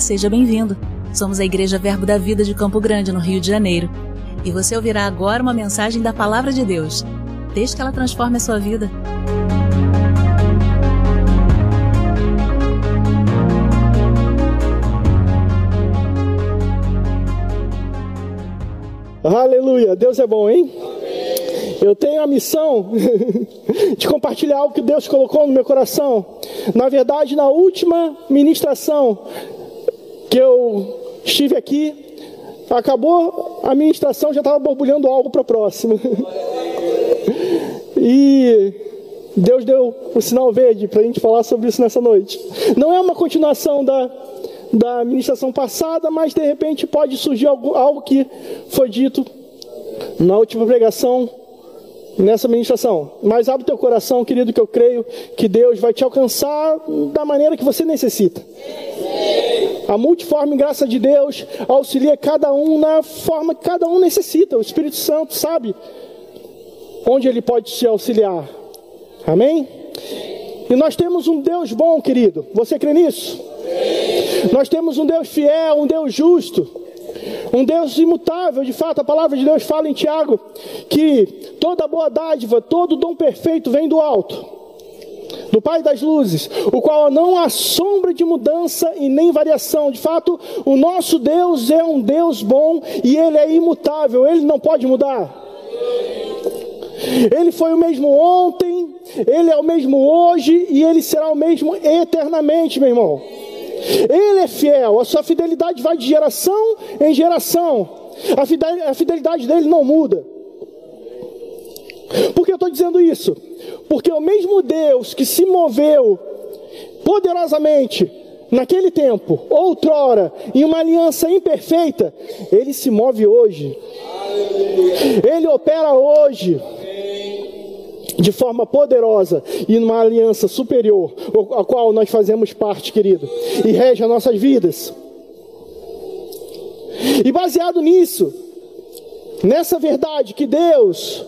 Seja bem-vindo. Somos a Igreja Verbo da Vida de Campo Grande, no Rio de Janeiro. E você ouvirá agora uma mensagem da Palavra de Deus. Desde que ela transforme a sua vida. Aleluia, Deus é bom, hein? Eu tenho a missão de compartilhar algo que Deus colocou no meu coração. Na verdade, na última ministração que eu estive aqui, acabou a ministração, já estava borbulhando algo para a próxima. e Deus deu o sinal verde para a gente falar sobre isso nessa noite. Não é uma continuação da, da ministração passada, mas de repente pode surgir algo, algo que foi dito na última pregação nessa ministração. Mas abre teu coração, querido, que eu creio que Deus vai te alcançar da maneira que você necessita. A multiforme graça de Deus auxilia cada um na forma que cada um necessita. O Espírito Santo sabe onde ele pode te auxiliar. Amém? E nós temos um Deus bom, querido. Você crê nisso? Nós temos um Deus fiel, um Deus justo. Um Deus imutável, de fato, a palavra de Deus fala em Tiago que toda boa dádiva, todo dom perfeito vem do alto, do Pai das luzes, o qual não há sombra de mudança e nem variação. De fato, o nosso Deus é um Deus bom e ele é imutável, ele não pode mudar. Ele foi o mesmo ontem, ele é o mesmo hoje e ele será o mesmo eternamente, meu irmão. Ele é fiel, a sua fidelidade vai de geração em geração. A fidelidade dele não muda. Por que eu estou dizendo isso? Porque o mesmo Deus que se moveu poderosamente naquele tempo, outrora, em uma aliança imperfeita, ele se move hoje. Ele opera hoje de forma poderosa e numa aliança superior, a qual nós fazemos parte, querido, e rege as nossas vidas. E baseado nisso, nessa verdade que Deus,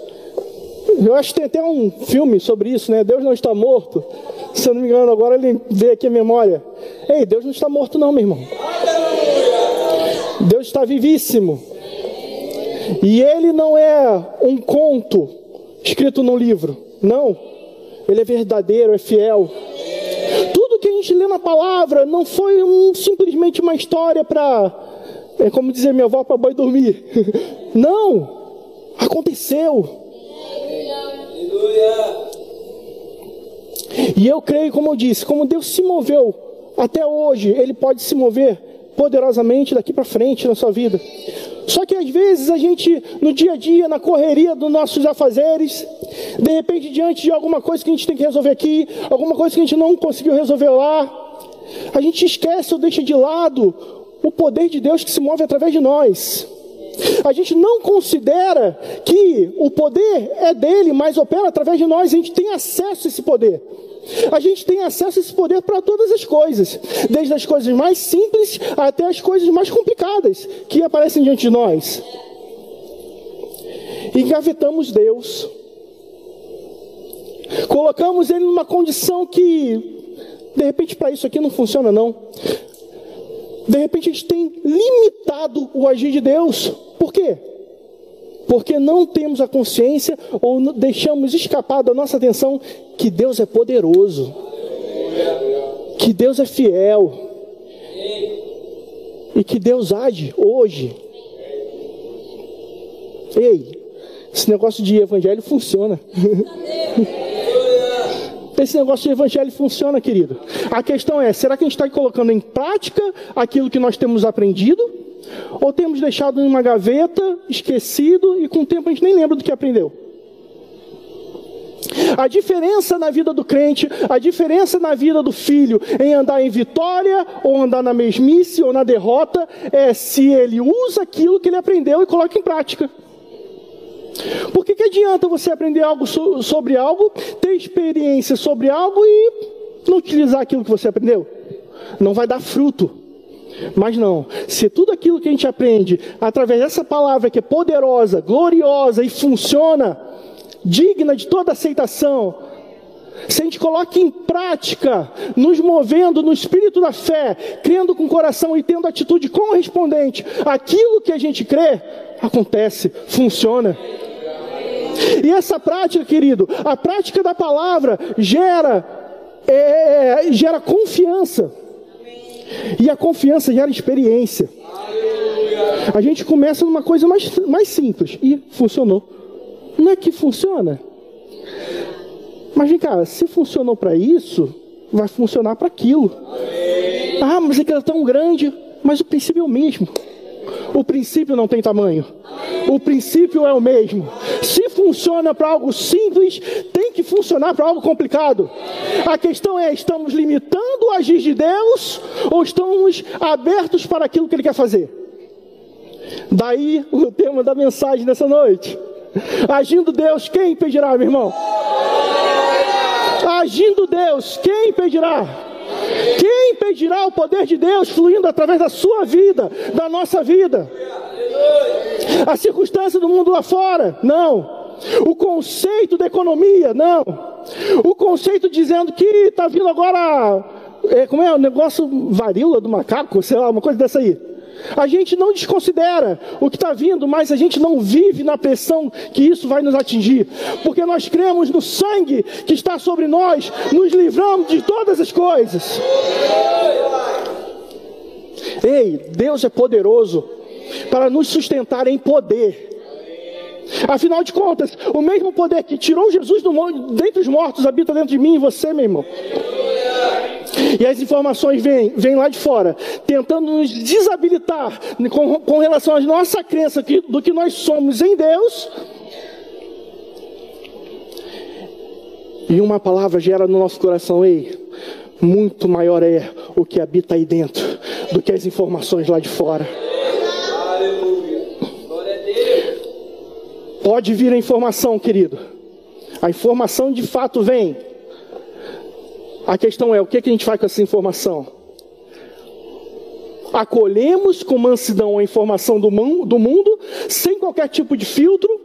eu acho que tem até um filme sobre isso, né? Deus não está morto. Se eu não me engano, agora ele veio aqui a memória. Ei, Deus não está morto, não, meu irmão. Deus está vivíssimo. E ele não é um conto escrito num livro. Não. Ele é verdadeiro, é fiel. Tudo que a gente lê na palavra não foi um, simplesmente uma história para, é como dizer minha avó, para boi dormir. Não. Aconteceu. E eu creio, como eu disse, como Deus se moveu até hoje, Ele pode se mover poderosamente daqui para frente na sua vida. Só que às vezes a gente, no dia a dia, na correria dos nossos afazeres, de repente, diante de alguma coisa que a gente tem que resolver aqui, alguma coisa que a gente não conseguiu resolver lá, a gente esquece ou deixa de lado o poder de Deus que se move através de nós. A gente não considera que o poder é dele, mas opera através de nós, a gente tem acesso a esse poder. A gente tem acesso a esse poder para todas as coisas, desde as coisas mais simples até as coisas mais complicadas que aparecem diante de nós. Engavetamos Deus, colocamos Ele numa condição que, de repente, para isso aqui não funciona, não. De repente, a gente tem limitado o agir de Deus. Por quê? porque não temos a consciência ou deixamos escapar da nossa atenção que Deus é poderoso, que Deus é fiel e que Deus age hoje. Ei, esse negócio de evangelho funciona. Esse negócio de evangelho funciona, querido. A questão é: será que a gente está colocando em prática aquilo que nós temos aprendido? Ou temos deixado em uma gaveta, esquecido, e com o tempo a gente nem lembra do que aprendeu. A diferença na vida do crente, a diferença na vida do filho em andar em vitória, ou andar na mesmice, ou na derrota, é se ele usa aquilo que ele aprendeu e coloca em prática. Por que, que adianta você aprender algo so, sobre algo, ter experiência sobre algo e não utilizar aquilo que você aprendeu? Não vai dar fruto. Mas não, se tudo aquilo que a gente aprende através dessa palavra que é poderosa, gloriosa e funciona, digna de toda aceitação, se a gente coloca em prática, nos movendo no espírito da fé, crendo com o coração e tendo atitude correspondente, aquilo que a gente crê, acontece, funciona. E essa prática, querido, a prática da palavra gera, é, gera confiança. E a confiança gera experiência. A gente começa numa coisa mais, mais simples e funcionou. Não é que funciona? Mas vem cá, se funcionou para isso, vai funcionar para aquilo. Ah, mas aquilo é tão grande, mas o princípio é o mesmo. O princípio não tem tamanho. O princípio é o mesmo. Funciona para algo simples, tem que funcionar para algo complicado. A questão é: estamos limitando o agir de Deus ou estamos abertos para aquilo que Ele quer fazer? Daí o tema da mensagem dessa noite. Agindo Deus, quem impedirá, meu irmão? Agindo Deus, quem impedirá? Quem impedirá o poder de Deus fluindo através da sua vida, da nossa vida? A circunstância do mundo lá fora? Não. O conceito da economia? Não. O conceito dizendo que está vindo agora, é, como é o negócio varíola do macaco, sei lá, uma coisa dessa aí. A gente não desconsidera o que está vindo, mas a gente não vive na pressão que isso vai nos atingir, porque nós cremos no sangue que está sobre nós, nos livramos de todas as coisas. Ei, Deus é poderoso para nos sustentar em poder. Afinal de contas, o mesmo poder que tirou Jesus do, dentre os mortos habita dentro de mim e você, meu irmão. E as informações vêm, vêm lá de fora, tentando nos desabilitar com, com relação à nossa crença que, do que nós somos em Deus. E uma palavra gera no nosso coração, ei, muito maior é o que habita aí dentro do que as informações lá de fora. Pode vir a informação, querido. A informação de fato vem. A questão é: o que, a gente faz com essa informação? Acolhemos com mansidão a informação do mundo, sem qualquer tipo de filtro,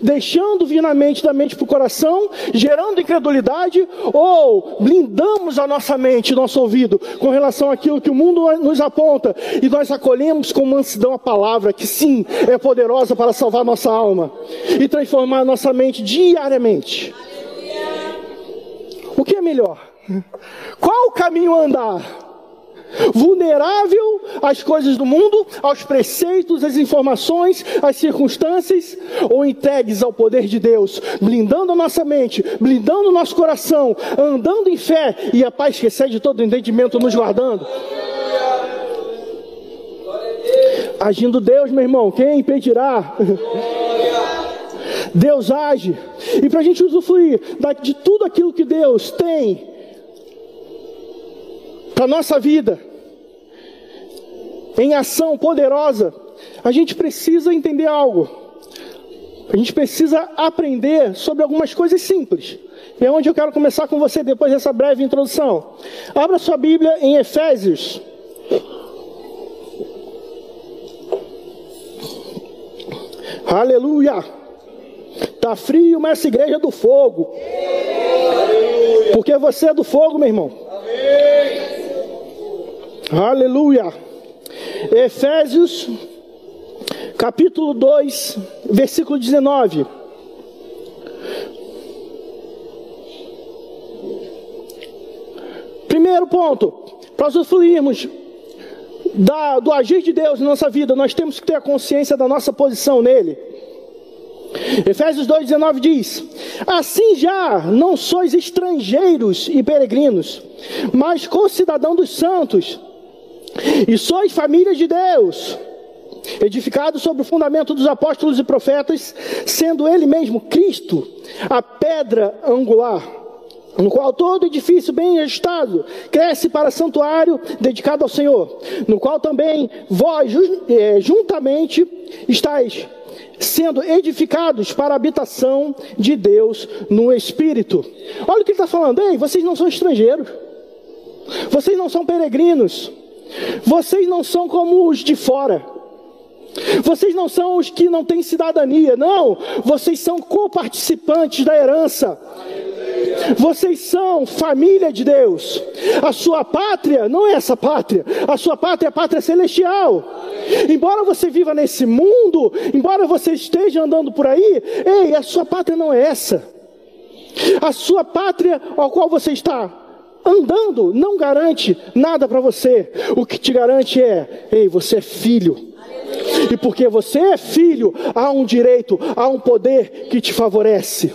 deixando vir na mente da mente para o coração, gerando incredulidade, ou blindamos a nossa mente, nosso ouvido, com relação àquilo que o mundo nos aponta, e nós acolhemos com mansidão a palavra, que sim, é poderosa para salvar nossa alma e transformar nossa mente diariamente. O que é melhor? Qual o caminho a andar? Vulnerável às coisas do mundo, aos preceitos, às informações, às circunstâncias, ou entregues ao poder de Deus, blindando a nossa mente, blindando o nosso coração, andando em fé e a paz que excede todo entendimento nos guardando. Agindo Deus, meu irmão, quem impedirá? Deus age. E para a gente usufruir de tudo aquilo que Deus tem para a nossa vida, em ação poderosa, a gente precisa entender algo. A gente precisa aprender sobre algumas coisas simples. E é onde eu quero começar com você depois dessa breve introdução. Abra sua Bíblia em Efésios. Aleluia! Tá frio, mas essa igreja é do fogo. Porque você é do fogo, meu irmão. Amém. Aleluia. Efésios, capítulo 2, versículo 19. Primeiro ponto, para usufruirmos da, do agir de Deus na nossa vida, nós temos que ter a consciência da nossa posição nele. Efésios 2,19 diz: Assim já não sois estrangeiros e peregrinos, mas co-cidadão dos santos e sois família de Deus, edificados sobre o fundamento dos apóstolos e profetas, sendo Ele mesmo Cristo, a pedra angular, no qual todo edifício bem ajustado cresce para santuário dedicado ao Senhor, no qual também vós é, juntamente estáis sendo edificados para a habitação de Deus no Espírito. Olha o que ele está falando, ei, vocês não são estrangeiros, vocês não são peregrinos, vocês não são como os de fora. Vocês não são os que não têm cidadania, não. Vocês são coparticipantes da herança. Vocês são família de Deus. A sua pátria não é essa pátria. A sua pátria é a pátria celestial. Embora você viva nesse mundo, embora você esteja andando por aí, ei, a sua pátria não é essa. A sua pátria ao qual você está andando não garante nada para você. O que te garante é, ei, você é filho. E porque você é filho, há um direito, há um poder que te favorece.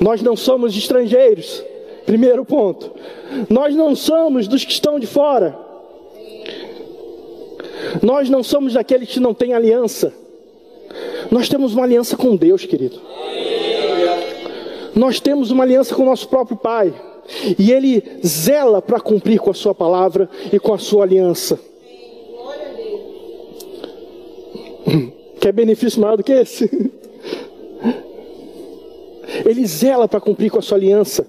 Nós não somos estrangeiros. Primeiro ponto. Nós não somos dos que estão de fora. Nós não somos daqueles que não têm aliança. Nós temos uma aliança com Deus, querido. Nós temos uma aliança com o nosso próprio Pai. E Ele zela para cumprir com a Sua palavra e com a Sua aliança. Quer benefício maior do que esse? Ele zela para cumprir com a sua aliança.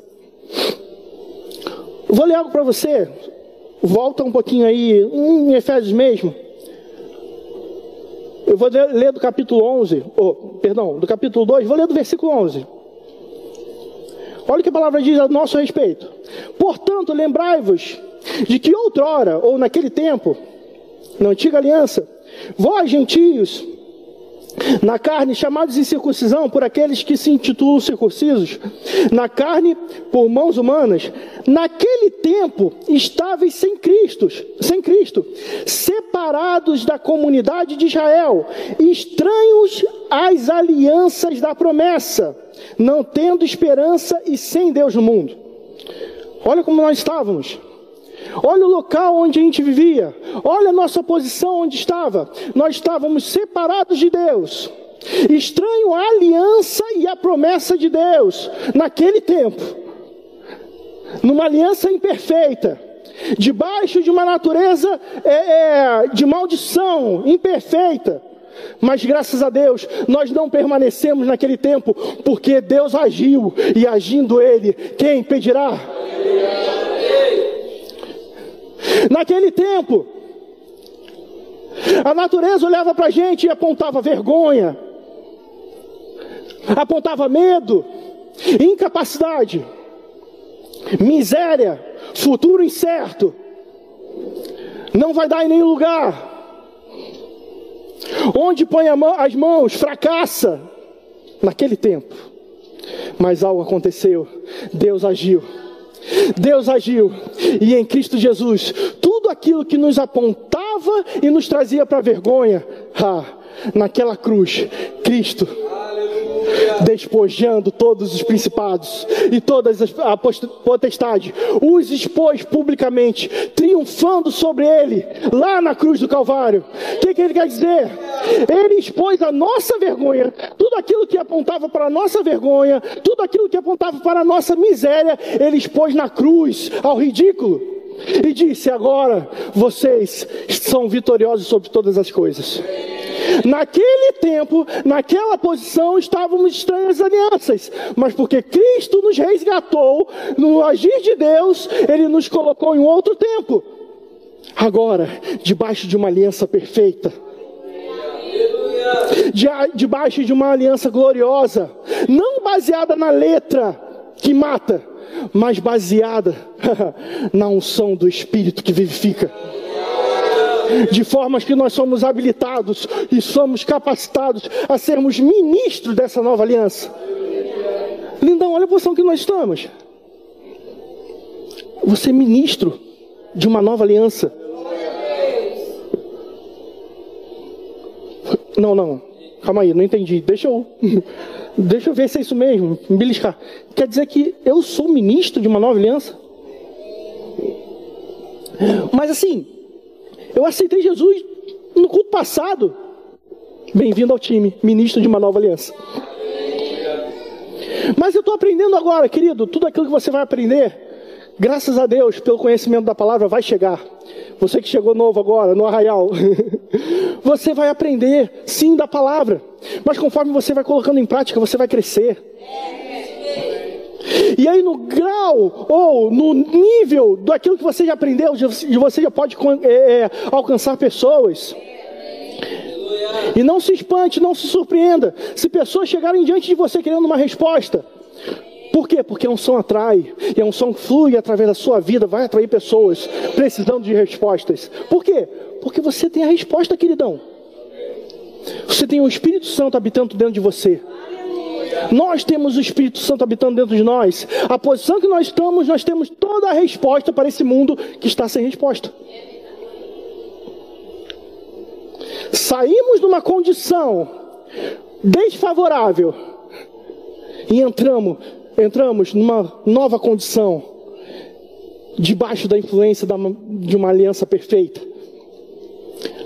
Vou ler algo para você. Volta um pouquinho aí, em Efésios mesmo. Eu vou ler do capítulo 11, oh, perdão, do capítulo 2, vou ler do versículo 11. Olha o que a palavra diz a nosso respeito. Portanto, lembrai-vos de que outrora, ou naquele tempo, na antiga aliança, vós, gentios, na carne, chamados de circuncisão por aqueles que se intitulam circuncisos, na carne, por mãos humanas, naquele tempo estáveis sem Cristo, sem Cristo, separados da comunidade de Israel, estranhos às alianças da promessa, não tendo esperança e sem Deus no mundo. Olha como nós estávamos. Olha o local onde a gente vivia. Olha a nossa posição onde estava. Nós estávamos separados de Deus. Estranho a aliança e a promessa de Deus naquele tempo. Numa aliança imperfeita. Debaixo de uma natureza é, é, de maldição imperfeita. Mas graças a Deus, nós não permanecemos naquele tempo, porque Deus agiu, e agindo Ele, quem impedirá? Naquele tempo, a natureza olhava para a gente e apontava vergonha, apontava medo, incapacidade, miséria, futuro incerto, não vai dar em nenhum lugar. Onde põe as mãos, fracassa. Naquele tempo. Mas algo aconteceu. Deus agiu. Deus agiu. E em Cristo Jesus, tudo aquilo que nos apontava e nos trazia para vergonha, ah, naquela cruz, Cristo despojando todos os principados e todas as a potestade, os expôs publicamente, triunfando sobre ele, lá na cruz do Calvário. O que, que ele quer dizer? Ele expôs a nossa vergonha, tudo aquilo que apontava para a nossa vergonha, tudo aquilo que apontava para a nossa miséria, ele expôs na cruz ao ridículo. E disse: Agora vocês são vitoriosos sobre todas as coisas. Naquele tempo, naquela posição, estávamos estranhas alianças, mas porque Cristo nos resgatou, no agir de Deus, Ele nos colocou em outro tempo. Agora, debaixo de uma aliança perfeita, de, debaixo de uma aliança gloriosa, não baseada na letra que mata, mas baseada na unção do Espírito que vivifica de formas que nós somos habilitados e somos capacitados a sermos ministros dessa nova aliança. Lindão, olha a posição que nós estamos. Você é ministro de uma nova aliança. Não, não. Calma aí, não entendi. Deixa eu. Deixa eu ver se é isso mesmo. Me beliscar. Quer dizer que eu sou ministro de uma nova aliança? Mas assim, eu aceitei Jesus no culto passado. Bem-vindo ao time, ministro de uma nova aliança. Mas eu estou aprendendo agora, querido, tudo aquilo que você vai aprender, graças a Deus, pelo conhecimento da palavra, vai chegar. Você que chegou novo agora, no arraial, você vai aprender, sim, da palavra. Mas conforme você vai colocando em prática, você vai crescer. E aí, no grau ou no nível daquilo que você já aprendeu, você já pode é, é, alcançar pessoas. E não se espante, não se surpreenda se pessoas chegarem diante de você querendo uma resposta. Por quê? Porque a unção atrai, e a unção flui através da sua vida, vai atrair pessoas precisando de respostas. Por quê? Porque você tem a resposta, queridão. Você tem o Espírito Santo habitando dentro de você. Nós temos o Espírito Santo habitando dentro de nós. A posição que nós estamos, nós temos toda a resposta para esse mundo que está sem resposta. Saímos de uma condição desfavorável e entramos entramos numa nova condição, debaixo da influência de uma aliança perfeita,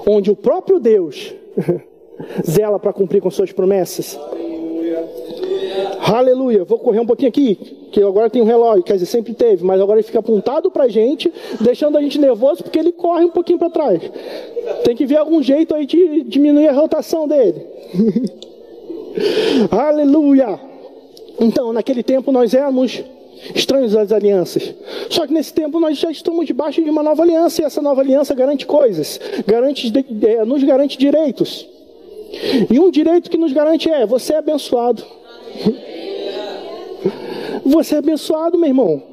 onde o próprio Deus zela para cumprir com suas promessas. Aleluia. Vou correr um pouquinho aqui, que agora tem um relógio, quer dizer, sempre teve, mas agora ele fica apontado para a gente, deixando a gente nervoso, porque ele corre um pouquinho para trás. Tem que ver algum jeito aí de diminuir a rotação dele. Aleluia. Então, naquele tempo nós éramos estranhos às alianças. Só que nesse tempo nós já estamos debaixo de uma nova aliança e essa nova aliança garante coisas, garante, é, nos garante direitos. E um direito que nos garante é: você é abençoado. Você é abençoado, meu irmão.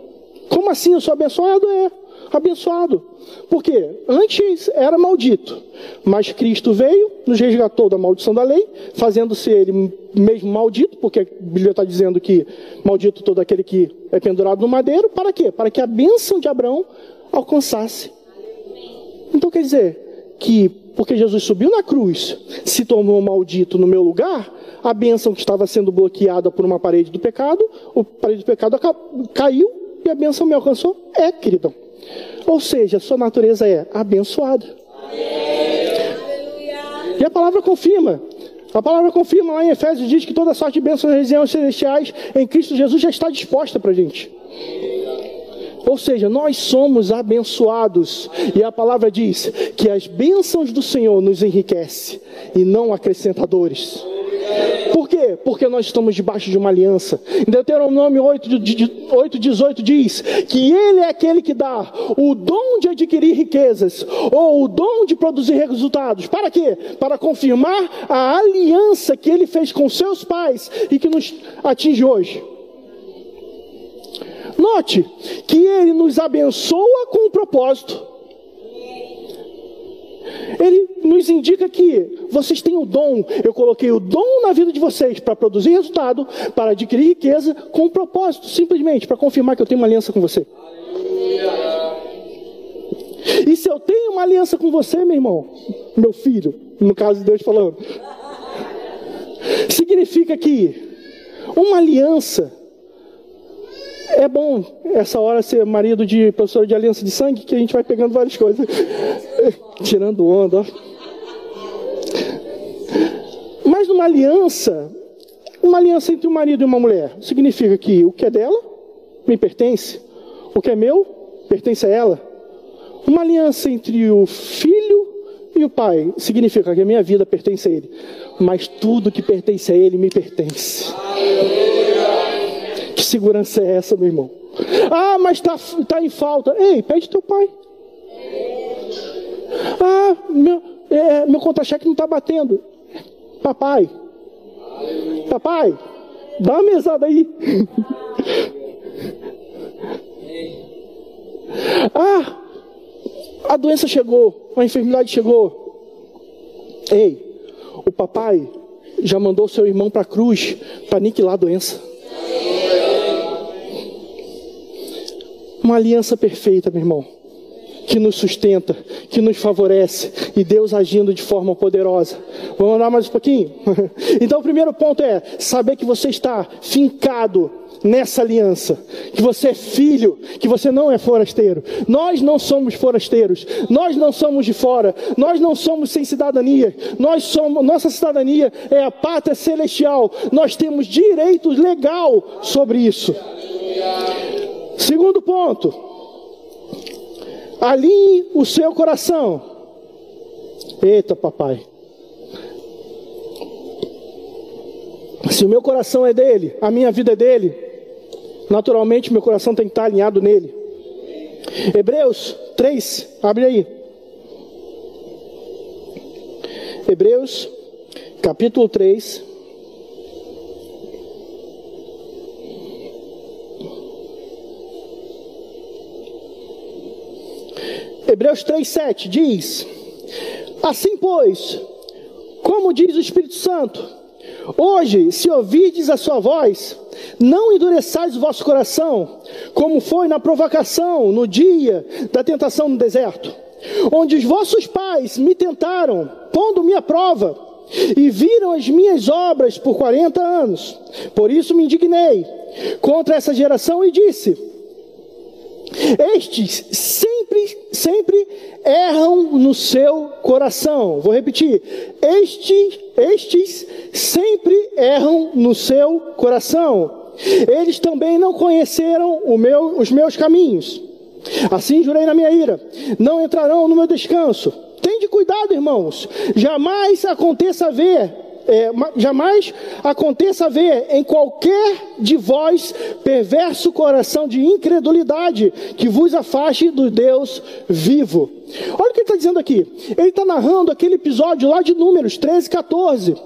Como assim eu sou abençoado? É abençoado. Porque antes era maldito, mas Cristo veio, nos resgatou da maldição da lei, fazendo-se ele mesmo maldito, porque a Bíblia está dizendo que maldito todo aquele que é pendurado no madeiro, para quê? Para que a bênção de Abraão alcançasse. Então quer dizer que, porque Jesus subiu na cruz, se tornou maldito no meu lugar, a bênção que estava sendo bloqueada por uma parede do pecado, o parede do pecado caiu e a bênção me alcançou? É, queridão. Ou seja, sua natureza é abençoada. E a palavra confirma. A palavra confirma lá em Efésios diz que toda sorte de bênçãos nas regiões celestiais em Cristo Jesus já está disposta para a gente. Ou seja, nós somos abençoados. E a palavra diz que as bênçãos do Senhor nos enriquece e não acrescentadores. Por quê? Porque nós estamos debaixo de uma aliança. Em Deuteronômio 8, 8, 18 diz que Ele é aquele que dá o dom de adquirir riquezas, ou o dom de produzir resultados. Para quê? Para confirmar a aliança que Ele fez com seus pais e que nos atinge hoje. Note que Ele nos abençoa com um propósito. Ele nos indica que vocês têm o dom, eu coloquei o dom na vida de vocês para produzir resultado, para adquirir riqueza, com um propósito, simplesmente para confirmar que eu tenho uma aliança com você. E se eu tenho uma aliança com você, meu irmão, meu filho, no caso de Deus falando, significa que uma aliança é bom essa hora ser marido de professor de aliança de sangue, que a gente vai pegando várias coisas. Tirando onda. Mas numa aliança, uma aliança entre um marido e uma mulher, significa que o que é dela me pertence, o que é meu pertence a ela. Uma aliança entre o filho e o pai significa que a minha vida pertence a ele, mas tudo que pertence a ele me pertence. Que segurança é essa, meu irmão? Ah, mas está tá em falta. Ei, pede teu pai. Ah, meu, é, meu contra-cheque não está batendo. Papai, papai, dá uma mesada aí. ah, a doença chegou, a enfermidade chegou. Ei, o papai já mandou seu irmão para a cruz para aniquilar a doença. Uma aliança perfeita, meu irmão, que nos sustenta, que nos favorece e Deus agindo de forma poderosa. Vamos andar mais um pouquinho? Então, o primeiro ponto é saber que você está fincado nessa aliança, que você é filho, que você não é forasteiro. Nós não somos forasteiros, nós não somos de fora, nós não somos sem cidadania. Nós somos, nossa cidadania é a pátria celestial. Nós temos direito legal sobre isso. Segundo ponto, alinhe o seu coração. Eita, papai. Se o meu coração é dele, a minha vida é dele, naturalmente meu coração tem que estar alinhado nele. Hebreus 3, abre aí. Hebreus capítulo 3. Hebreus 3,7 diz: Assim, pois, como diz o Espírito Santo, hoje, se ouvirdes a sua voz, não endureçais o vosso coração, como foi na provocação, no dia da tentação no deserto, onde os vossos pais me tentaram, pondo-me à prova, e viram as minhas obras por quarenta anos. Por isso me indignei contra essa geração e disse: Estes sempre, sempre erram no seu coração. Vou repetir: estes, estes sempre erram no seu coração. Eles também não conheceram meu, os meus caminhos. Assim jurei na minha ira: não entrarão no meu descanso. Tende cuidado, irmãos. Jamais aconteça ver, é, jamais aconteça ver em qualquer de vós perverso coração de incredulidade que vos afaste do Deus vivo. Olha o que ele está dizendo aqui. Ele está narrando aquele episódio lá de Números 13, 14,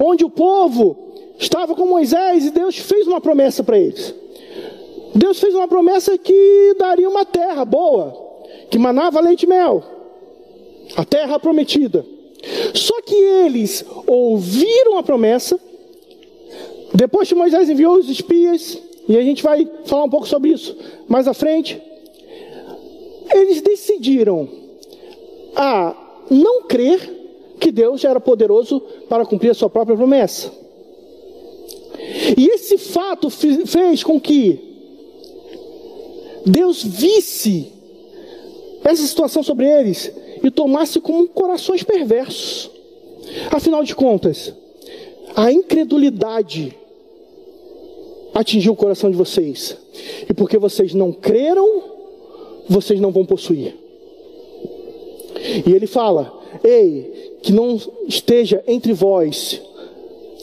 onde o povo estava com Moisés e Deus fez uma promessa para eles. Deus fez uma promessa que daria uma terra boa, que manava leite e mel, a terra prometida. Só que eles ouviram a promessa, depois que Moisés enviou os espias, e a gente vai falar um pouco sobre isso mais à frente, eles decidiram a não crer que Deus era poderoso para cumprir a sua própria promessa. E esse fato fez com que Deus visse essa situação sobre eles e tomasse como corações perversos. Afinal de contas, a incredulidade atingiu o coração de vocês. E porque vocês não creram, vocês não vão possuir. E ele fala: Ei, que não esteja entre vós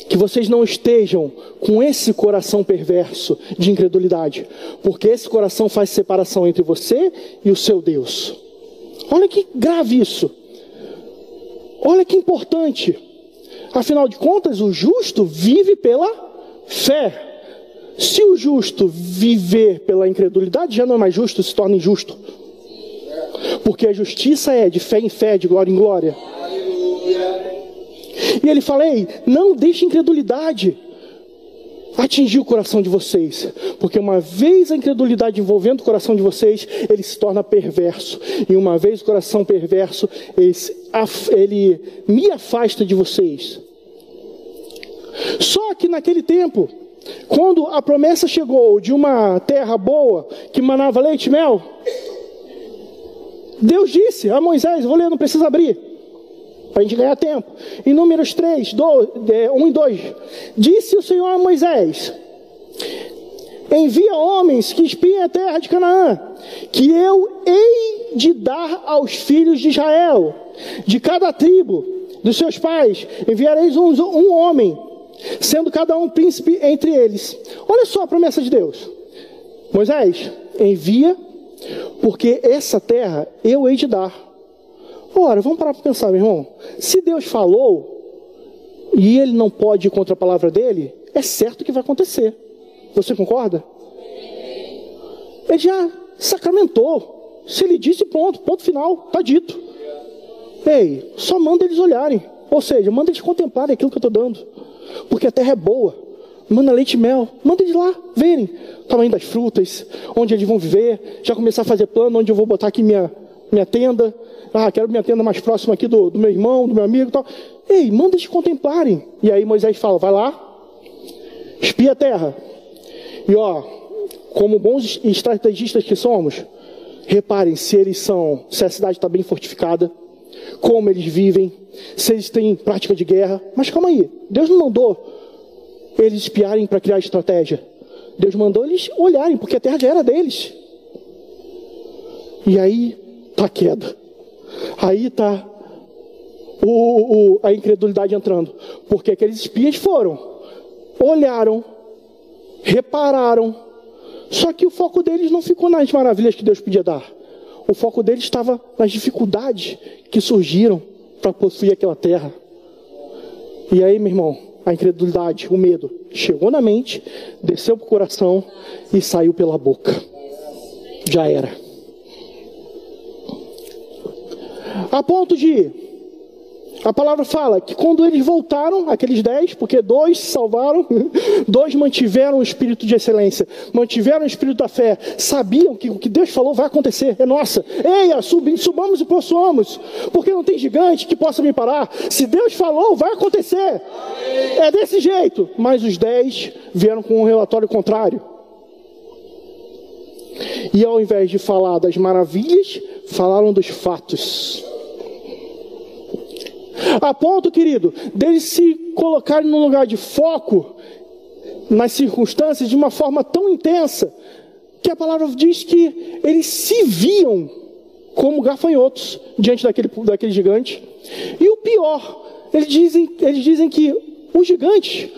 que vocês não estejam com esse coração perverso de incredulidade, porque esse coração faz separação entre você e o seu Deus. Olha que grave isso. Olha que importante. Afinal de contas, o justo vive pela fé. Se o justo viver pela incredulidade, já não é mais justo, se torna injusto. Porque a justiça é de fé em fé, de glória em glória. E ele fala: Ei, não deixe incredulidade atingir o coração de vocês, porque uma vez a incredulidade envolvendo o coração de vocês, ele se torna perverso, e uma vez o coração perverso, ele, ele me afasta de vocês. Só que naquele tempo, quando a promessa chegou de uma terra boa que manava leite e mel, Deus disse a Moisés: Vou ler, não precisa abrir para a gente ganhar tempo. Em Números 3, 1 e 2, disse o Senhor a Moisés: Envia homens que espiem a terra de Canaã, que eu hei de dar aos filhos de Israel, de cada tribo dos seus pais, enviareis um, um homem, sendo cada um príncipe entre eles. Olha só a promessa de Deus. Moisés, envia, porque essa terra eu hei de dar Ora, vamos parar para pensar, meu irmão. Se Deus falou e ele não pode ir contra a palavra dele, é certo que vai acontecer. Você concorda? Ele já sacramentou. Se ele disse, pronto, ponto final, está dito. Ei, só manda eles olharem. Ou seja, manda eles contemplarem aquilo que eu estou dando. Porque a terra é boa. Manda leite e mel. Manda eles lá verem o tamanho das frutas, onde eles vão viver. Já começar a fazer plano, onde eu vou botar aqui minha, minha tenda. Ah, quero minha tenda mais próxima aqui do, do meu irmão, do meu amigo e tal. Ei, manda eles contemplarem. E aí Moisés fala, vai lá, espia a terra. E ó, como bons estrategistas que somos, reparem se eles são, se a cidade está bem fortificada, como eles vivem, se eles têm prática de guerra. Mas calma aí, Deus não mandou eles espiarem para criar estratégia. Deus mandou eles olharem, porque a terra já era deles. E aí, tá queda. Aí está o, o, a incredulidade entrando. Porque aqueles espias foram, olharam, repararam. Só que o foco deles não ficou nas maravilhas que Deus podia dar. O foco deles estava nas dificuldades que surgiram para possuir aquela terra. E aí, meu irmão, a incredulidade, o medo, chegou na mente, desceu para o coração e saiu pela boca. Já era. A ponto de a palavra fala que quando eles voltaram, aqueles dez, porque dois se salvaram, dois mantiveram o espírito de excelência, mantiveram o espírito da fé, sabiam que o que Deus falou vai acontecer, é nossa. Eia, subamos e possuamos, porque não tem gigante que possa me parar. Se Deus falou, vai acontecer. É desse jeito. Mas os dez vieram com um relatório contrário. E ao invés de falar das maravilhas, falaram dos fatos. A ponto, querido, deles se colocarem num lugar de foco nas circunstâncias de uma forma tão intensa que a palavra diz que eles se viam como gafanhotos diante daquele, daquele gigante. E o pior, eles dizem, eles dizem que os gigantes,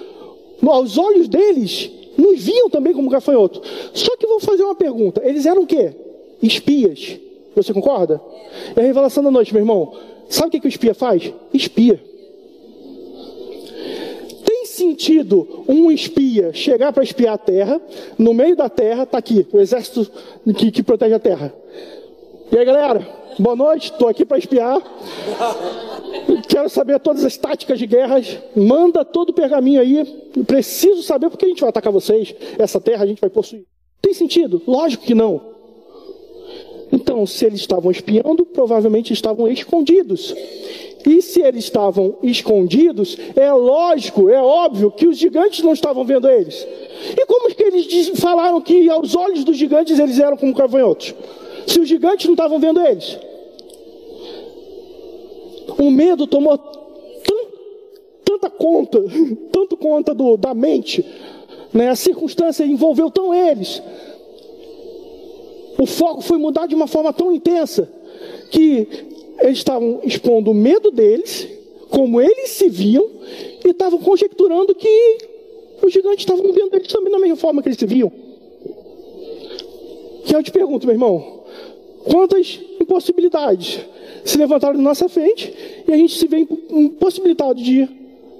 aos olhos deles, nos viam também como gafanhoto. Só que vou fazer uma pergunta: eles eram o quê? Espias. Você concorda? É a revelação da noite, meu irmão. Sabe o que, que o espia faz? Espia. Tem sentido um espia chegar para espiar a terra, no meio da terra, está aqui, o exército que, que protege a terra. E aí, galera, boa noite, estou aqui para espiar. Quero saber todas as táticas de guerras. Manda todo o pergaminho aí. Preciso saber porque a gente vai atacar vocês. Essa terra a gente vai possuir. Tem sentido? Lógico que não. Então, se eles estavam espiando, provavelmente estavam escondidos. E se eles estavam escondidos, é lógico, é óbvio que os gigantes não estavam vendo eles. E como que eles falaram que aos olhos dos gigantes eles eram como cavanhotos? Se os gigantes não estavam vendo eles. O medo tomou tanta conta, tanto conta do, da mente, né? a circunstância envolveu tão eles, o foco foi mudado de uma forma tão intensa que eles estavam expondo o medo deles, como eles se viam, e estavam conjecturando que os gigantes estavam vendo eles também da mesma forma que eles se viam. Que eu te pergunto, meu irmão, quantas impossibilidades se levantaram na nossa frente e a gente se vê impossibilitado de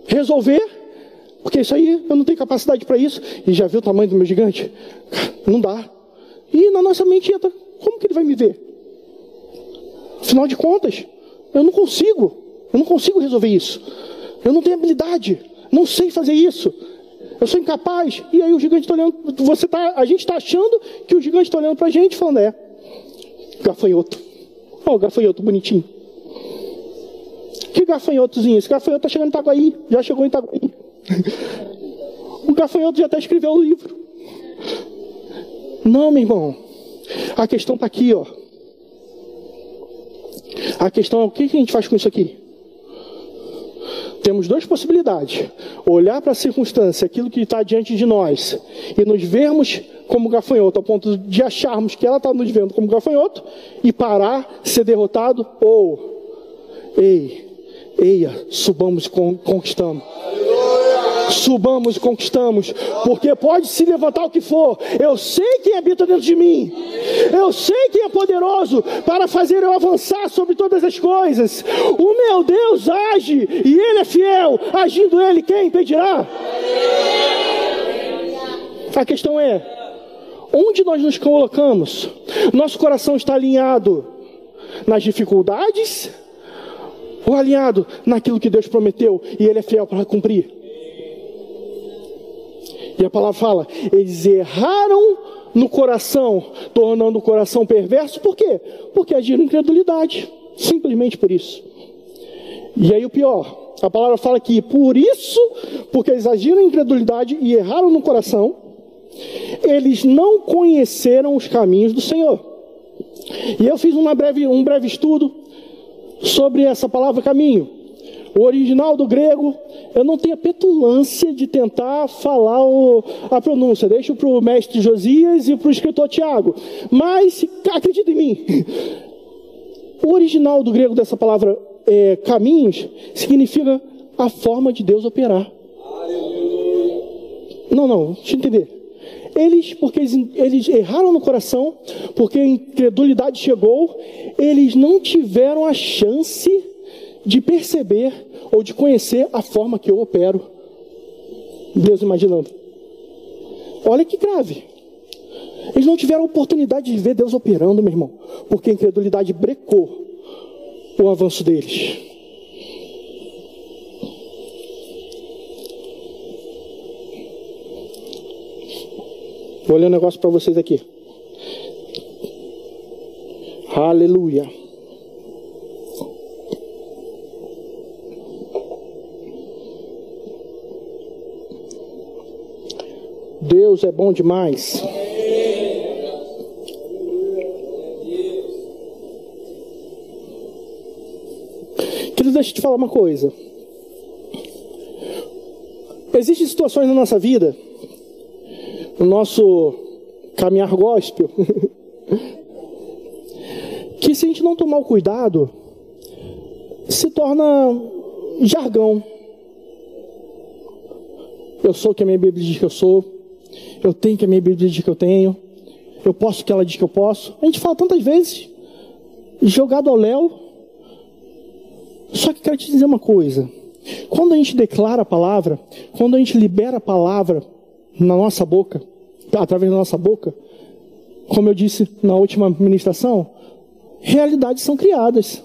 resolver, porque isso aí eu não tenho capacidade para isso, e já viu o tamanho do meu gigante? Não dá. E na nossa mente entra, como que ele vai me ver? Afinal de contas, eu não consigo, eu não consigo resolver isso. Eu não tenho habilidade, não sei fazer isso. Eu sou incapaz. E aí o gigante está olhando, você tá, a gente está achando que o gigante está olhando para a gente falando, é, gafanhoto. Ó, oh, gafanhoto bonitinho. Que gafanhotozinho? Esse gafanhoto está chegando em Itaguaí, já chegou em Itaguaí. o gafanhoto já até escreveu o livro. Não, meu irmão. A questão está aqui, ó. A questão é o que a gente faz com isso aqui? Temos duas possibilidades: olhar para a circunstância, aquilo que está diante de nós, e nos vermos como gafanhoto, ao ponto de acharmos que ela está nos vendo como gafanhoto, e parar, ser derrotado, ou, ei, eia, subamos e conquistamos subamos e conquistamos, porque pode se levantar o que for, eu sei quem habita dentro de mim, eu sei quem é poderoso para fazer eu avançar sobre todas as coisas. O meu Deus age e Ele é fiel, agindo Ele, quem impedirá? A questão é: onde nós nos colocamos? Nosso coração está alinhado nas dificuldades? Ou alinhado naquilo que Deus prometeu e Ele é fiel para cumprir? E a palavra fala: eles erraram no coração, tornando o coração perverso. Por quê? Porque agiram incredulidade. Simplesmente por isso. E aí o pior, a palavra fala que por isso, porque eles agiram incredulidade e erraram no coração, eles não conheceram os caminhos do Senhor. E eu fiz breve, um breve estudo sobre essa palavra caminho. O original do grego, eu não tenho a petulância de tentar falar o, a pronúncia. Deixo para o mestre Josias e para o escritor Tiago. Mas, acredita em mim, o original do grego dessa palavra é, caminhos significa a forma de Deus operar. Não, não, deixa eu entender. Eles, porque eles, eles erraram no coração, porque a incredulidade chegou, eles não tiveram a chance de perceber ou de conhecer a forma que eu opero. Deus imaginando. Olha que grave. Eles não tiveram oportunidade de ver Deus operando, meu irmão, porque a incredulidade brecou o avanço deles. Vou ler um negócio para vocês aqui. Aleluia. Deus é bom demais. Querido, deixa eu te falar uma coisa. Existem situações na nossa vida, no nosso caminhar gospel, que se a gente não tomar o cuidado, se torna jargão. Eu sou o que a minha Bíblia diz que eu sou. Eu tenho que a minha Bíblia diz que eu tenho. Eu posso que ela diz que eu posso. A gente fala tantas vezes, jogado ao léu. Só que quero te dizer uma coisa. Quando a gente declara a palavra, quando a gente libera a palavra na nossa boca, através da nossa boca, como eu disse na última ministração, realidades são criadas.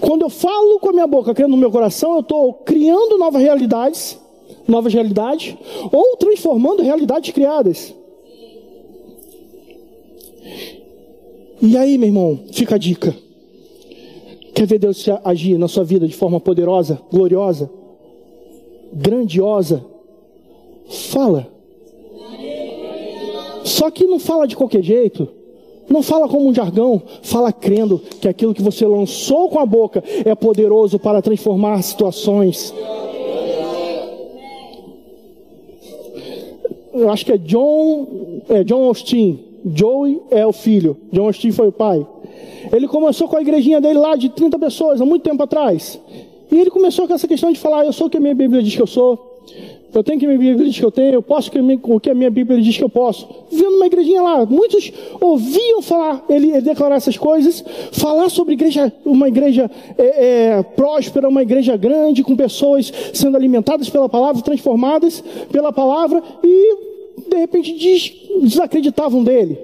Quando eu falo com a minha boca, criando no meu coração, eu estou criando novas realidades, novas realidades, ou transformando realidades criadas. E aí, meu irmão, fica a dica. Quer ver Deus agir na sua vida de forma poderosa, gloriosa, grandiosa? Fala. Só que não fala de qualquer jeito. Não fala como um jargão, fala crendo que aquilo que você lançou com a boca é poderoso para transformar situações. Eu acho que é John, é John Austin. Joey é o filho, John Austin foi o pai. Ele começou com a igrejinha dele lá de 30 pessoas, há muito tempo atrás. E ele começou com essa questão de falar: Eu sou o que a minha Bíblia diz que eu sou. Eu tenho que a minha diz que eu tenho, eu posso o que a minha Bíblia diz que eu posso. Vivendo numa igrejinha lá, muitos ouviam falar, ele, declarar essas coisas, falar sobre igreja, uma igreja é, é, próspera, uma igreja grande, com pessoas sendo alimentadas pela palavra, transformadas pela palavra, e de repente des, desacreditavam dele.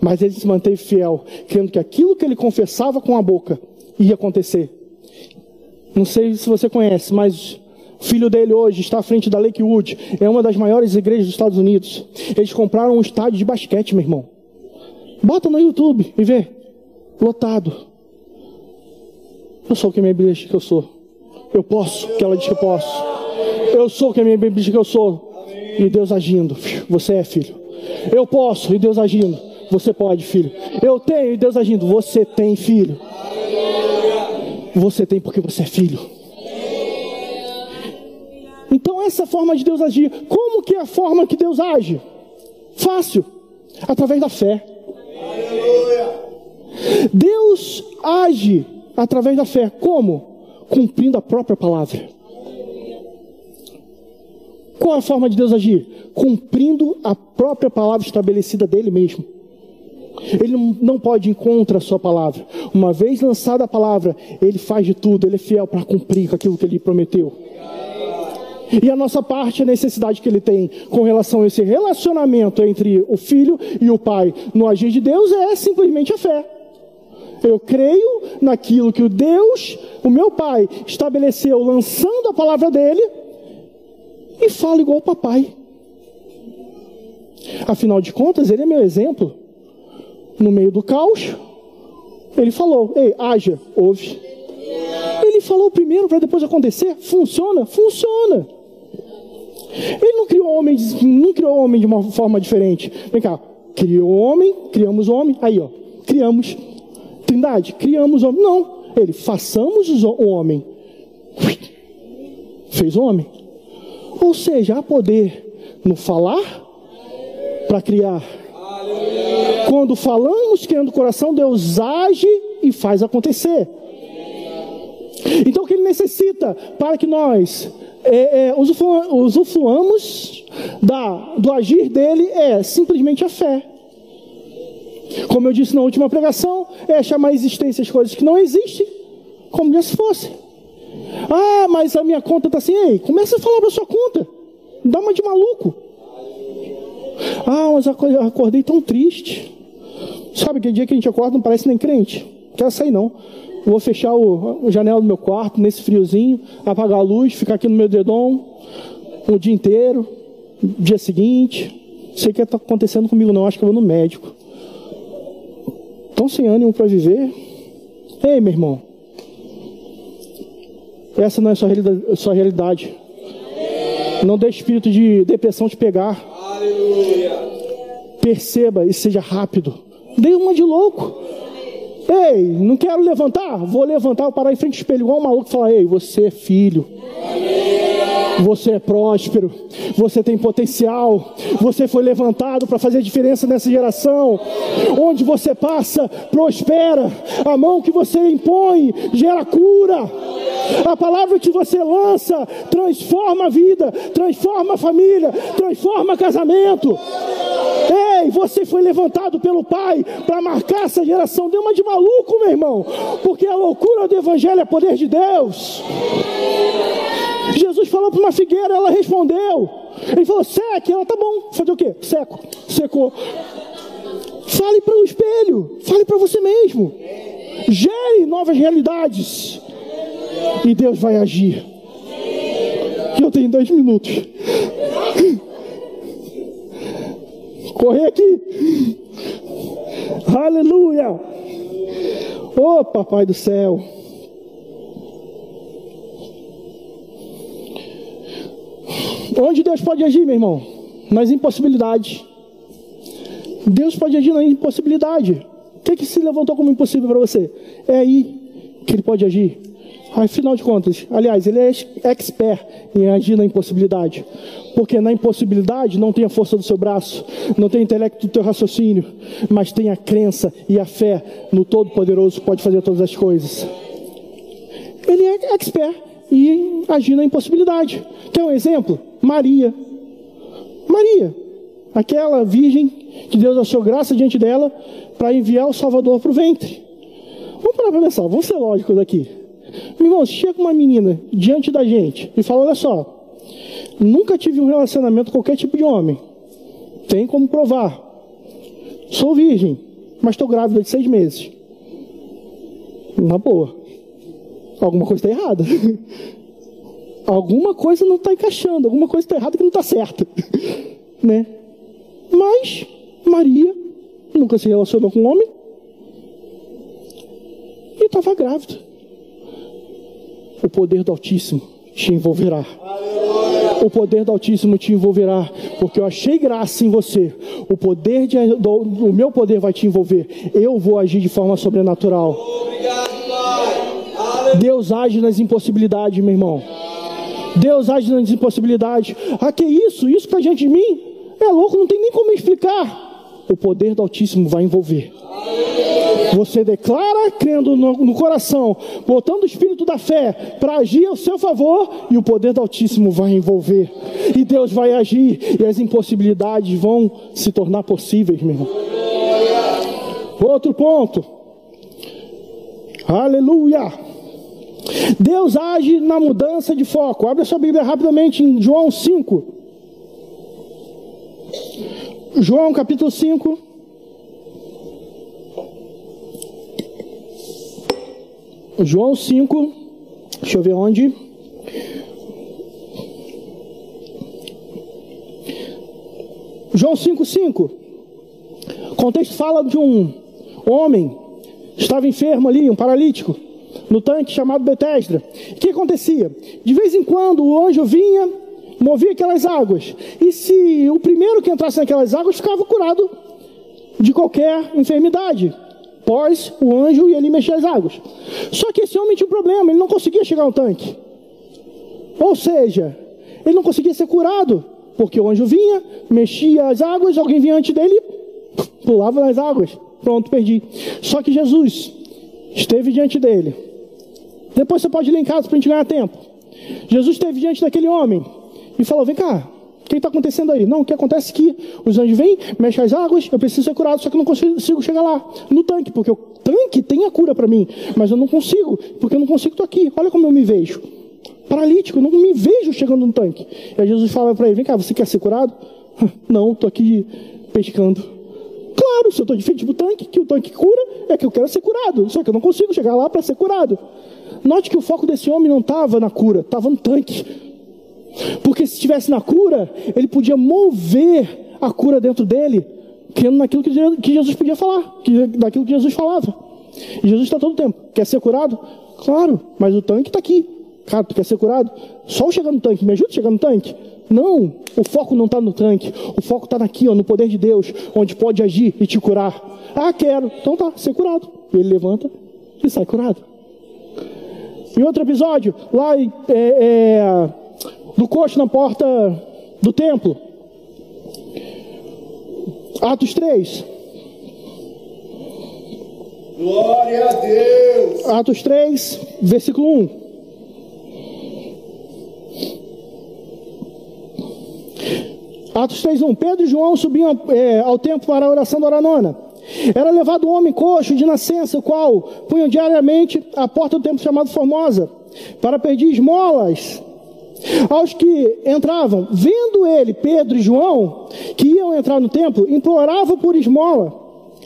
Mas ele se manteve fiel, crendo que aquilo que ele confessava com a boca ia acontecer. Não sei se você conhece, mas o filho dele hoje está à frente da Lakewood, é uma das maiores igrejas dos Estados Unidos. Eles compraram um estádio de basquete, meu irmão. Bota no YouTube e vê. Lotado. Eu sou o que a minha Bíblia diz que eu sou. Eu posso que ela diz que eu posso. Eu sou o que a minha Bíblia diz que eu sou. E Deus agindo. Você é filho. Eu posso e Deus agindo. Você pode, filho. Eu tenho e Deus agindo. Você tem, filho. Você tem porque você é filho. Então essa forma de Deus agir, como que é a forma que Deus age? Fácil, através da fé. Deus age através da fé, como? Cumprindo a própria palavra. Qual a forma de Deus agir? Cumprindo a própria palavra estabelecida dele mesmo. Ele não pode ir contra a sua palavra. Uma vez lançada a palavra, ele faz de tudo, ele é fiel para cumprir aquilo que ele prometeu. E a nossa parte, a necessidade que ele tem com relação a esse relacionamento entre o filho e o pai no agir de Deus é simplesmente a fé. Eu creio naquilo que o Deus, o meu pai, estabeleceu lançando a palavra dele e falo igual o papai. Afinal de contas, ele é meu exemplo. No meio do caos, ele falou: Ei, haja, ouve. Ele falou primeiro para depois acontecer. Funciona? Funciona. Ele não criou homem, não criou homem de uma forma diferente. Vem cá, criou homem, criamos homem, aí ó, criamos Trindade, criamos homem. Não, ele façamos o homem. Fez homem. Ou seja, há poder no falar para criar. Quando falamos criando o coração, Deus age e faz acontecer. Então o que ele necessita para que nós é, é, usufruamos da, do agir dele é simplesmente a fé. Como eu disse na última pregação, é chamar a existência as coisas que não existem como se fosse. Ah, mas a minha conta está assim. Ei, começa a falar da sua conta. Dá uma de maluco. Ah, mas eu acordei tão triste. Sabe que dia que a gente acorda não parece nem crente. Quero sair não. Vou fechar o, o janela do meu quarto nesse friozinho, apagar a luz, ficar aqui no meu dedão o dia inteiro. Dia seguinte, sei o que está acontecendo comigo não, acho que eu vou no médico. Tão sem ânimo para viver. Ei, meu irmão. Essa não é sua realidade. Sua realidade. Não deixe espírito de depressão te pegar. Aleluia. Perceba e seja rápido. Dê uma de louco. Ei, não quero levantar? Vou levantar, vou parar em frente ao espelho igual um maluco e falar: Ei, você é filho. Você é próspero, você tem potencial, você foi levantado para fazer diferença nessa geração. Onde você passa, prospera. A mão que você impõe gera cura. A palavra que você lança transforma a vida, transforma a família, transforma casamento. Ei, você foi levantado pelo Pai para marcar essa geração. Deu uma de maluco, meu irmão, porque a loucura do Evangelho é poder de Deus. Jesus falou para uma figueira, ela respondeu. Ele falou, seque, ela tá bom. Fazer o quê? Seco, secou. Fale para o espelho, fale para você mesmo. Gere novas realidades e Deus vai agir. Eu tenho dois minutos. Correr aqui. Aleluia. Ô oh, papai do céu. Onde Deus pode agir, meu irmão? Nas impossibilidades. Deus pode agir na impossibilidade. O que, que se levantou como impossível para você? É aí que Ele pode agir. Afinal de contas, aliás, ele é expert em agir na impossibilidade. Porque na impossibilidade não tem a força do seu braço, não tem o intelecto do teu raciocínio, mas tem a crença e a fé no Todo-Poderoso que pode fazer todas as coisas. Ele é expert em agir na impossibilidade. Quer um exemplo? Maria. Maria, aquela virgem que Deus achou graça diante dela para enviar o Salvador para o ventre. Vamos parar para pensar, vamos ser lógicos aqui. Meu irmão, chega uma menina diante da gente e fala: Olha só, nunca tive um relacionamento com qualquer tipo de homem. Tem como provar. Sou virgem, mas estou grávida de seis meses. Na boa. Alguma coisa está errada. alguma coisa não está encaixando, alguma coisa está errada que não está certa. né? Mas Maria nunca se relacionou com um homem e estava grávida o poder do Altíssimo te envolverá. O poder do Altíssimo te envolverá, porque eu achei graça em você. O poder de, do, o meu poder vai te envolver. Eu vou agir de forma sobrenatural. Deus age nas impossibilidades, meu irmão. Deus age nas impossibilidades. Ah, que isso? Isso para diante de mim? É louco, não tem nem como explicar. O poder do Altíssimo vai envolver. Você declara crendo no, no coração, botando o espírito da fé para agir ao seu favor, e o poder do Altíssimo vai envolver. E Deus vai agir, e as impossibilidades vão se tornar possíveis, meu irmão. Outro ponto. Aleluia. Deus age na mudança de foco. Abre a sua Bíblia rapidamente em João 5. João capítulo 5. João 5, deixa eu ver onde. João 5, 5. O contexto fala de um homem, estava enfermo ali, um paralítico, no tanque chamado Betesda. O que acontecia? De vez em quando o anjo vinha, movia aquelas águas. E se o primeiro que entrasse naquelas águas ficava curado de qualquer enfermidade após o anjo e ele mexer as águas. Só que esse homem tinha um problema, ele não conseguia chegar ao tanque. Ou seja, ele não conseguia ser curado, porque o anjo vinha, mexia as águas, alguém vinha antes dele, pulava nas águas. Pronto, perdi. Só que Jesus esteve diante dele. Depois você pode ler em casa para a gente ganhar tempo. Jesus esteve diante daquele homem e falou: Vem cá, que está acontecendo aí? Não, o que acontece é que os anjos vêm, mexem as águas, eu preciso ser curado, só que eu não consigo chegar lá, no tanque, porque o tanque tem a cura para mim, mas eu não consigo, porque eu não consigo estar aqui. Olha como eu me vejo. Paralítico, eu não me vejo chegando no tanque. E aí Jesus fala para ele: vem cá, você quer ser curado? Não, estou aqui pescando. Claro, se eu estou de frente do tanque, que o tanque cura, é que eu quero ser curado. Só que eu não consigo chegar lá para ser curado. Note que o foco desse homem não estava na cura, estava no tanque. Porque se estivesse na cura, ele podia mover a cura dentro dele, crendo naquilo que Jesus podia falar, que, daquilo que Jesus falava. E Jesus está todo o tempo. Quer ser curado? Claro, mas o tanque está aqui. Cara, tu quer ser curado? Só o chegar no tanque, me ajuda a chegar no tanque? Não, o foco não está no tanque, o foco está aqui, ó, no poder de Deus, onde pode agir e te curar. Ah, quero, então tá, ser curado. Ele levanta e sai curado. Em outro episódio, lá é, é, do coxo na porta do templo. Atos 3. Glória a Deus. Atos 3, versículo 1. Atos 3, 1. Pedro e João subiam é, ao templo para a oração da hora nona. Era levado um homem coxo de nascença, o qual punham diariamente à porta do templo chamado Formosa, para pedir esmolas aos que entravam. Vendo ele, Pedro e João, que iam entrar no templo, implorava por esmola,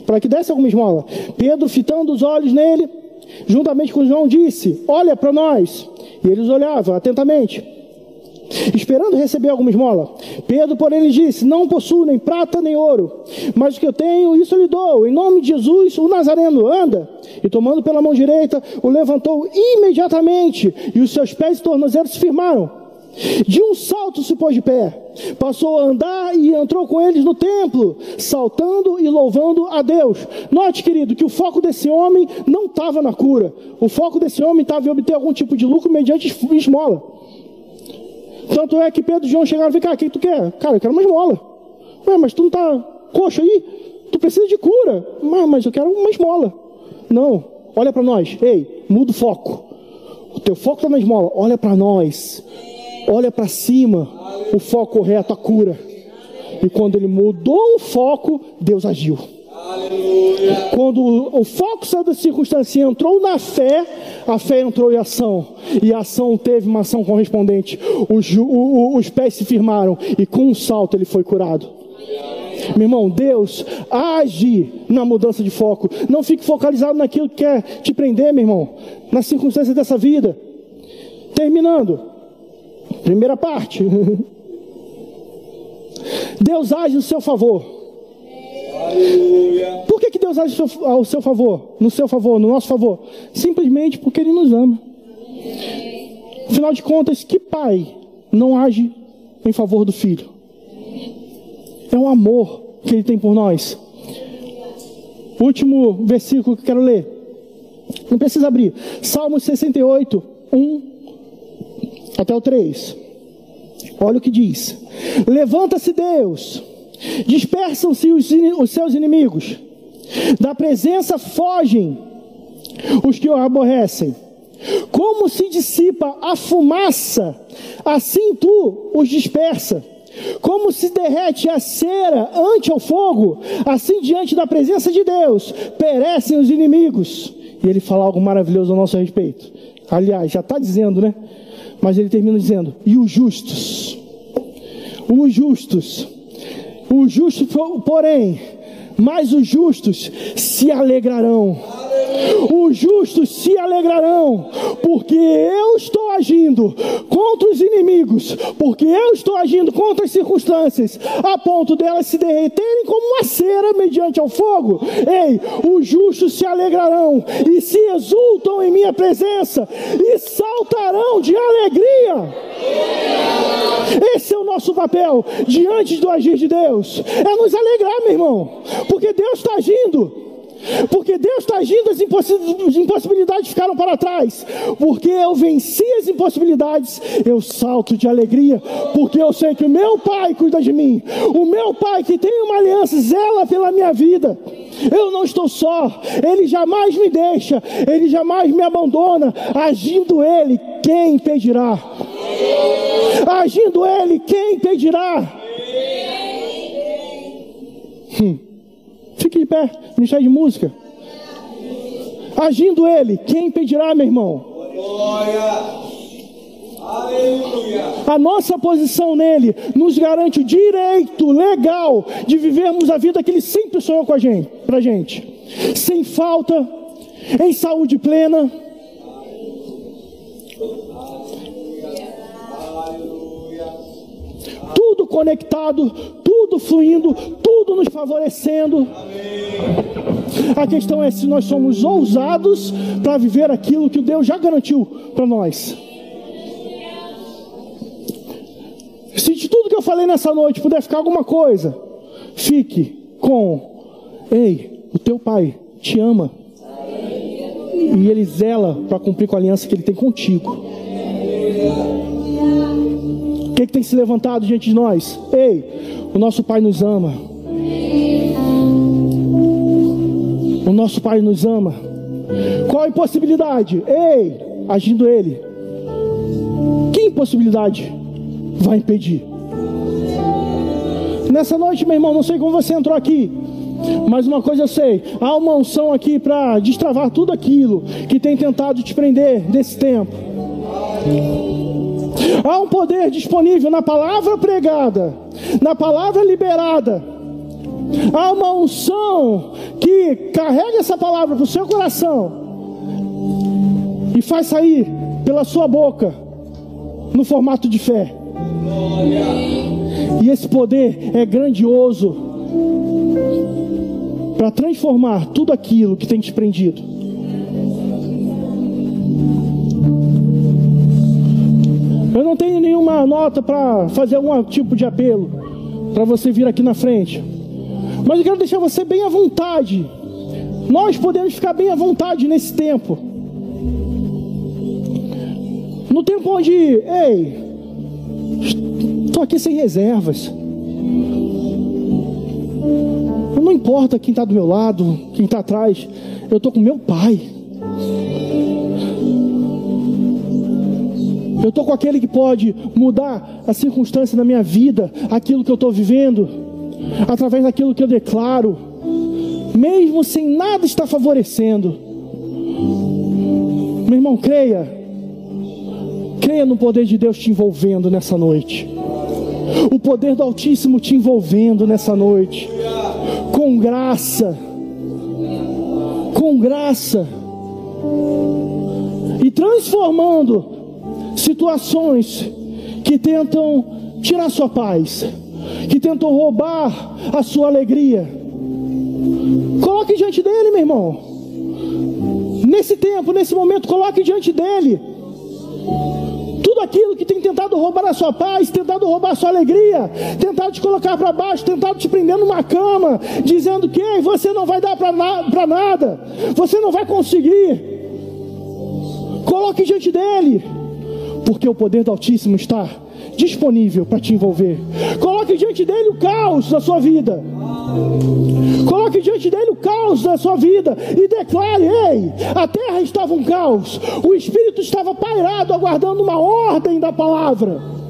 para que desse alguma esmola. Pedro, fitando os olhos nele, juntamente com João, disse: Olha para nós. E eles olhavam atentamente esperando receber alguma esmola. Pedro, porém, lhe disse: Não possuo nem prata nem ouro, mas o que eu tenho, isso lhe dou. Em nome de Jesus, o Nazareno anda. E tomando pela mão direita, o levantou imediatamente, e os seus pés e tornozelos se firmaram. De um salto se pôs de pé, passou a andar e entrou com eles no templo, saltando e louvando a Deus. Note, querido, que o foco desse homem não estava na cura, o foco desse homem estava em obter algum tipo de lucro mediante esmola. Tanto é que Pedro e João chegaram e falaram, cara, o que tu quer? Cara, eu quero uma esmola. Ué, mas tu não está coxo aí? Tu precisa de cura. Mas, mas eu quero uma esmola. Não, olha para nós. Ei, muda o foco. O teu foco está na esmola. Olha para nós. Olha para cima. O foco correto, a cura. E quando ele mudou o foco, Deus agiu. Quando o foco saiu da circunstância e entrou na fé, a fé entrou em ação. E a ação teve uma ação correspondente. Os, o, os pés se firmaram e com um salto ele foi curado. Meu irmão, Deus age na mudança de foco. Não fique focalizado naquilo que quer te prender, meu irmão, nas circunstâncias dessa vida. Terminando, primeira parte. Deus age no seu favor. Por que, que Deus age ao seu favor, no seu favor, no nosso favor? Simplesmente porque Ele nos ama. Afinal de contas, que pai não age em favor do filho? É um amor que Ele tem por nós. Último versículo que quero ler. Não precisa abrir. Salmos 68, 1 até o 3. Olha o que diz: Levanta-se Deus Dispersam-se os, os seus inimigos. Da presença fogem os que o aborrecem. Como se dissipa a fumaça, assim tu os dispersa. Como se derrete a cera ante o fogo, assim diante da presença de Deus, perecem os inimigos. E ele fala algo maravilhoso a nosso respeito. Aliás, já está dizendo, né? Mas ele termina dizendo: e os justos, os justos o justo, porém, mas os justos se alegrarão. Os justos se alegrarão, porque eu estou agindo contra os inimigos, porque eu estou agindo contra as circunstâncias, a ponto delas se derreterem como uma cera mediante ao fogo. Ei, os justos se alegrarão e se exultam em minha presença e saltarão de alegria. Esse é o nosso papel diante do agir de Deus, é nos alegrar, meu irmão, porque Deus está agindo. Porque Deus está agindo, as impossibilidades ficaram para trás. Porque eu venci as impossibilidades, eu salto de alegria. Porque eu sei que o meu Pai cuida de mim. O meu Pai que tem uma aliança, zela pela minha vida. Eu não estou só, Ele jamais me deixa, Ele jamais me abandona. Agindo Ele, quem impedirá? Agindo Ele, quem impedirá? Hum. Fique de pé, Ministério de Música. Agindo Ele, quem impedirá, meu irmão? Glória. Aleluia. A nossa posição nele nos garante o direito legal de vivermos a vida que ele sempre sonhou com a gente, pra gente. Sem falta, em saúde plena. Tudo conectado, tudo fluindo, tudo nos favorecendo. A questão é se nós somos ousados para viver aquilo que Deus já garantiu para nós. Se de tudo que eu falei nessa noite puder ficar alguma coisa, fique com: Ei, o teu pai te ama. E ele zela para cumprir com a aliança que ele tem contigo. Tem se levantado diante de nós? Ei, o nosso pai nos ama. O nosso pai nos ama. Qual a impossibilidade? Ei, agindo ele. Que impossibilidade? vai impedir. Nessa noite, meu irmão, não sei como você entrou aqui, mas uma coisa eu sei: há uma unção aqui para destravar tudo aquilo que tem tentado te prender nesse tempo. Há um poder disponível na palavra pregada, na palavra liberada. Há uma unção que carrega essa palavra para o seu coração e faz sair pela sua boca no formato de fé. E esse poder é grandioso para transformar tudo aquilo que tem te prendido. Não tenho nenhuma nota para fazer algum tipo de apelo para você vir aqui na frente. Mas eu quero deixar você bem à vontade. Nós podemos ficar bem à vontade nesse tempo. No tempo onde, ei, Estou aqui sem reservas. Não importa quem está do meu lado, quem está atrás. Eu estou com meu pai. Eu estou com aquele que pode mudar a circunstância da minha vida, aquilo que eu estou vivendo, através daquilo que eu declaro, mesmo sem nada estar favorecendo. Meu irmão, creia, creia no poder de Deus te envolvendo nessa noite. O poder do Altíssimo te envolvendo nessa noite, com graça, com graça, e transformando situações que tentam tirar sua paz, que tentam roubar a sua alegria. Coloque diante dele, meu irmão. Nesse tempo, nesse momento, coloque diante dele tudo aquilo que tem tentado roubar a sua paz, tentado roubar a sua alegria, tentado te colocar para baixo, tentado te prender numa cama, dizendo que você não vai dar para na, nada, você não vai conseguir. Coloque diante dele, porque o poder do Altíssimo está disponível para te envolver. Coloque diante dele o caos da sua vida. Coloque diante dele o caos da sua vida e declare: Ei, a terra estava um caos, o Espírito estava pairado, aguardando uma ordem da palavra.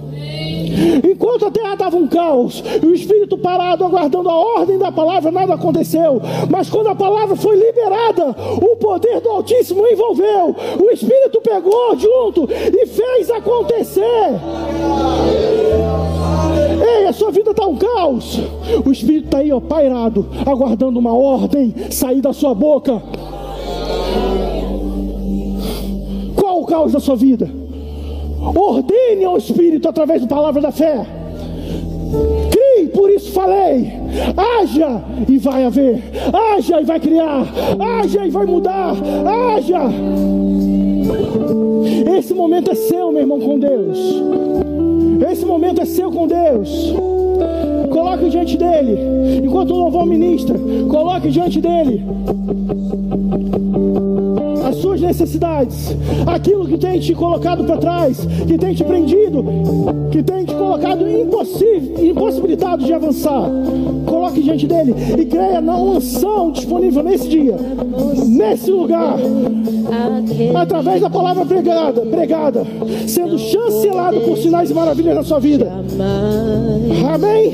Enquanto a terra estava um caos, e o Espírito parado, aguardando a ordem da palavra, nada aconteceu. Mas quando a palavra foi liberada, o poder do Altíssimo envolveu. O Espírito pegou junto e fez acontecer. Ei, a sua vida está um caos. O Espírito está aí, ó, pairado, aguardando uma ordem sair da sua boca. Qual o caos da sua vida? Ordene ao Espírito através da palavra da fé. Crie, por isso falei. Haja e vai haver. Haja e vai criar. Haja e vai mudar. Haja. Esse momento é seu, meu irmão, com Deus. Esse momento é seu com Deus. Coloque diante dele. Enquanto o louvor ministra, coloque diante dele necessidades aquilo que tem te colocado para trás, que tem te prendido, que tem te colocado impossibilitado de avançar. Coloque diante dele e creia na unção disponível nesse dia, nesse lugar, através da palavra pregada, pregada, sendo chancelado por sinais e maravilhas na sua vida. Amém?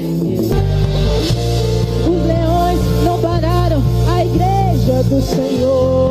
Os leões não pararam a igreja do Senhor.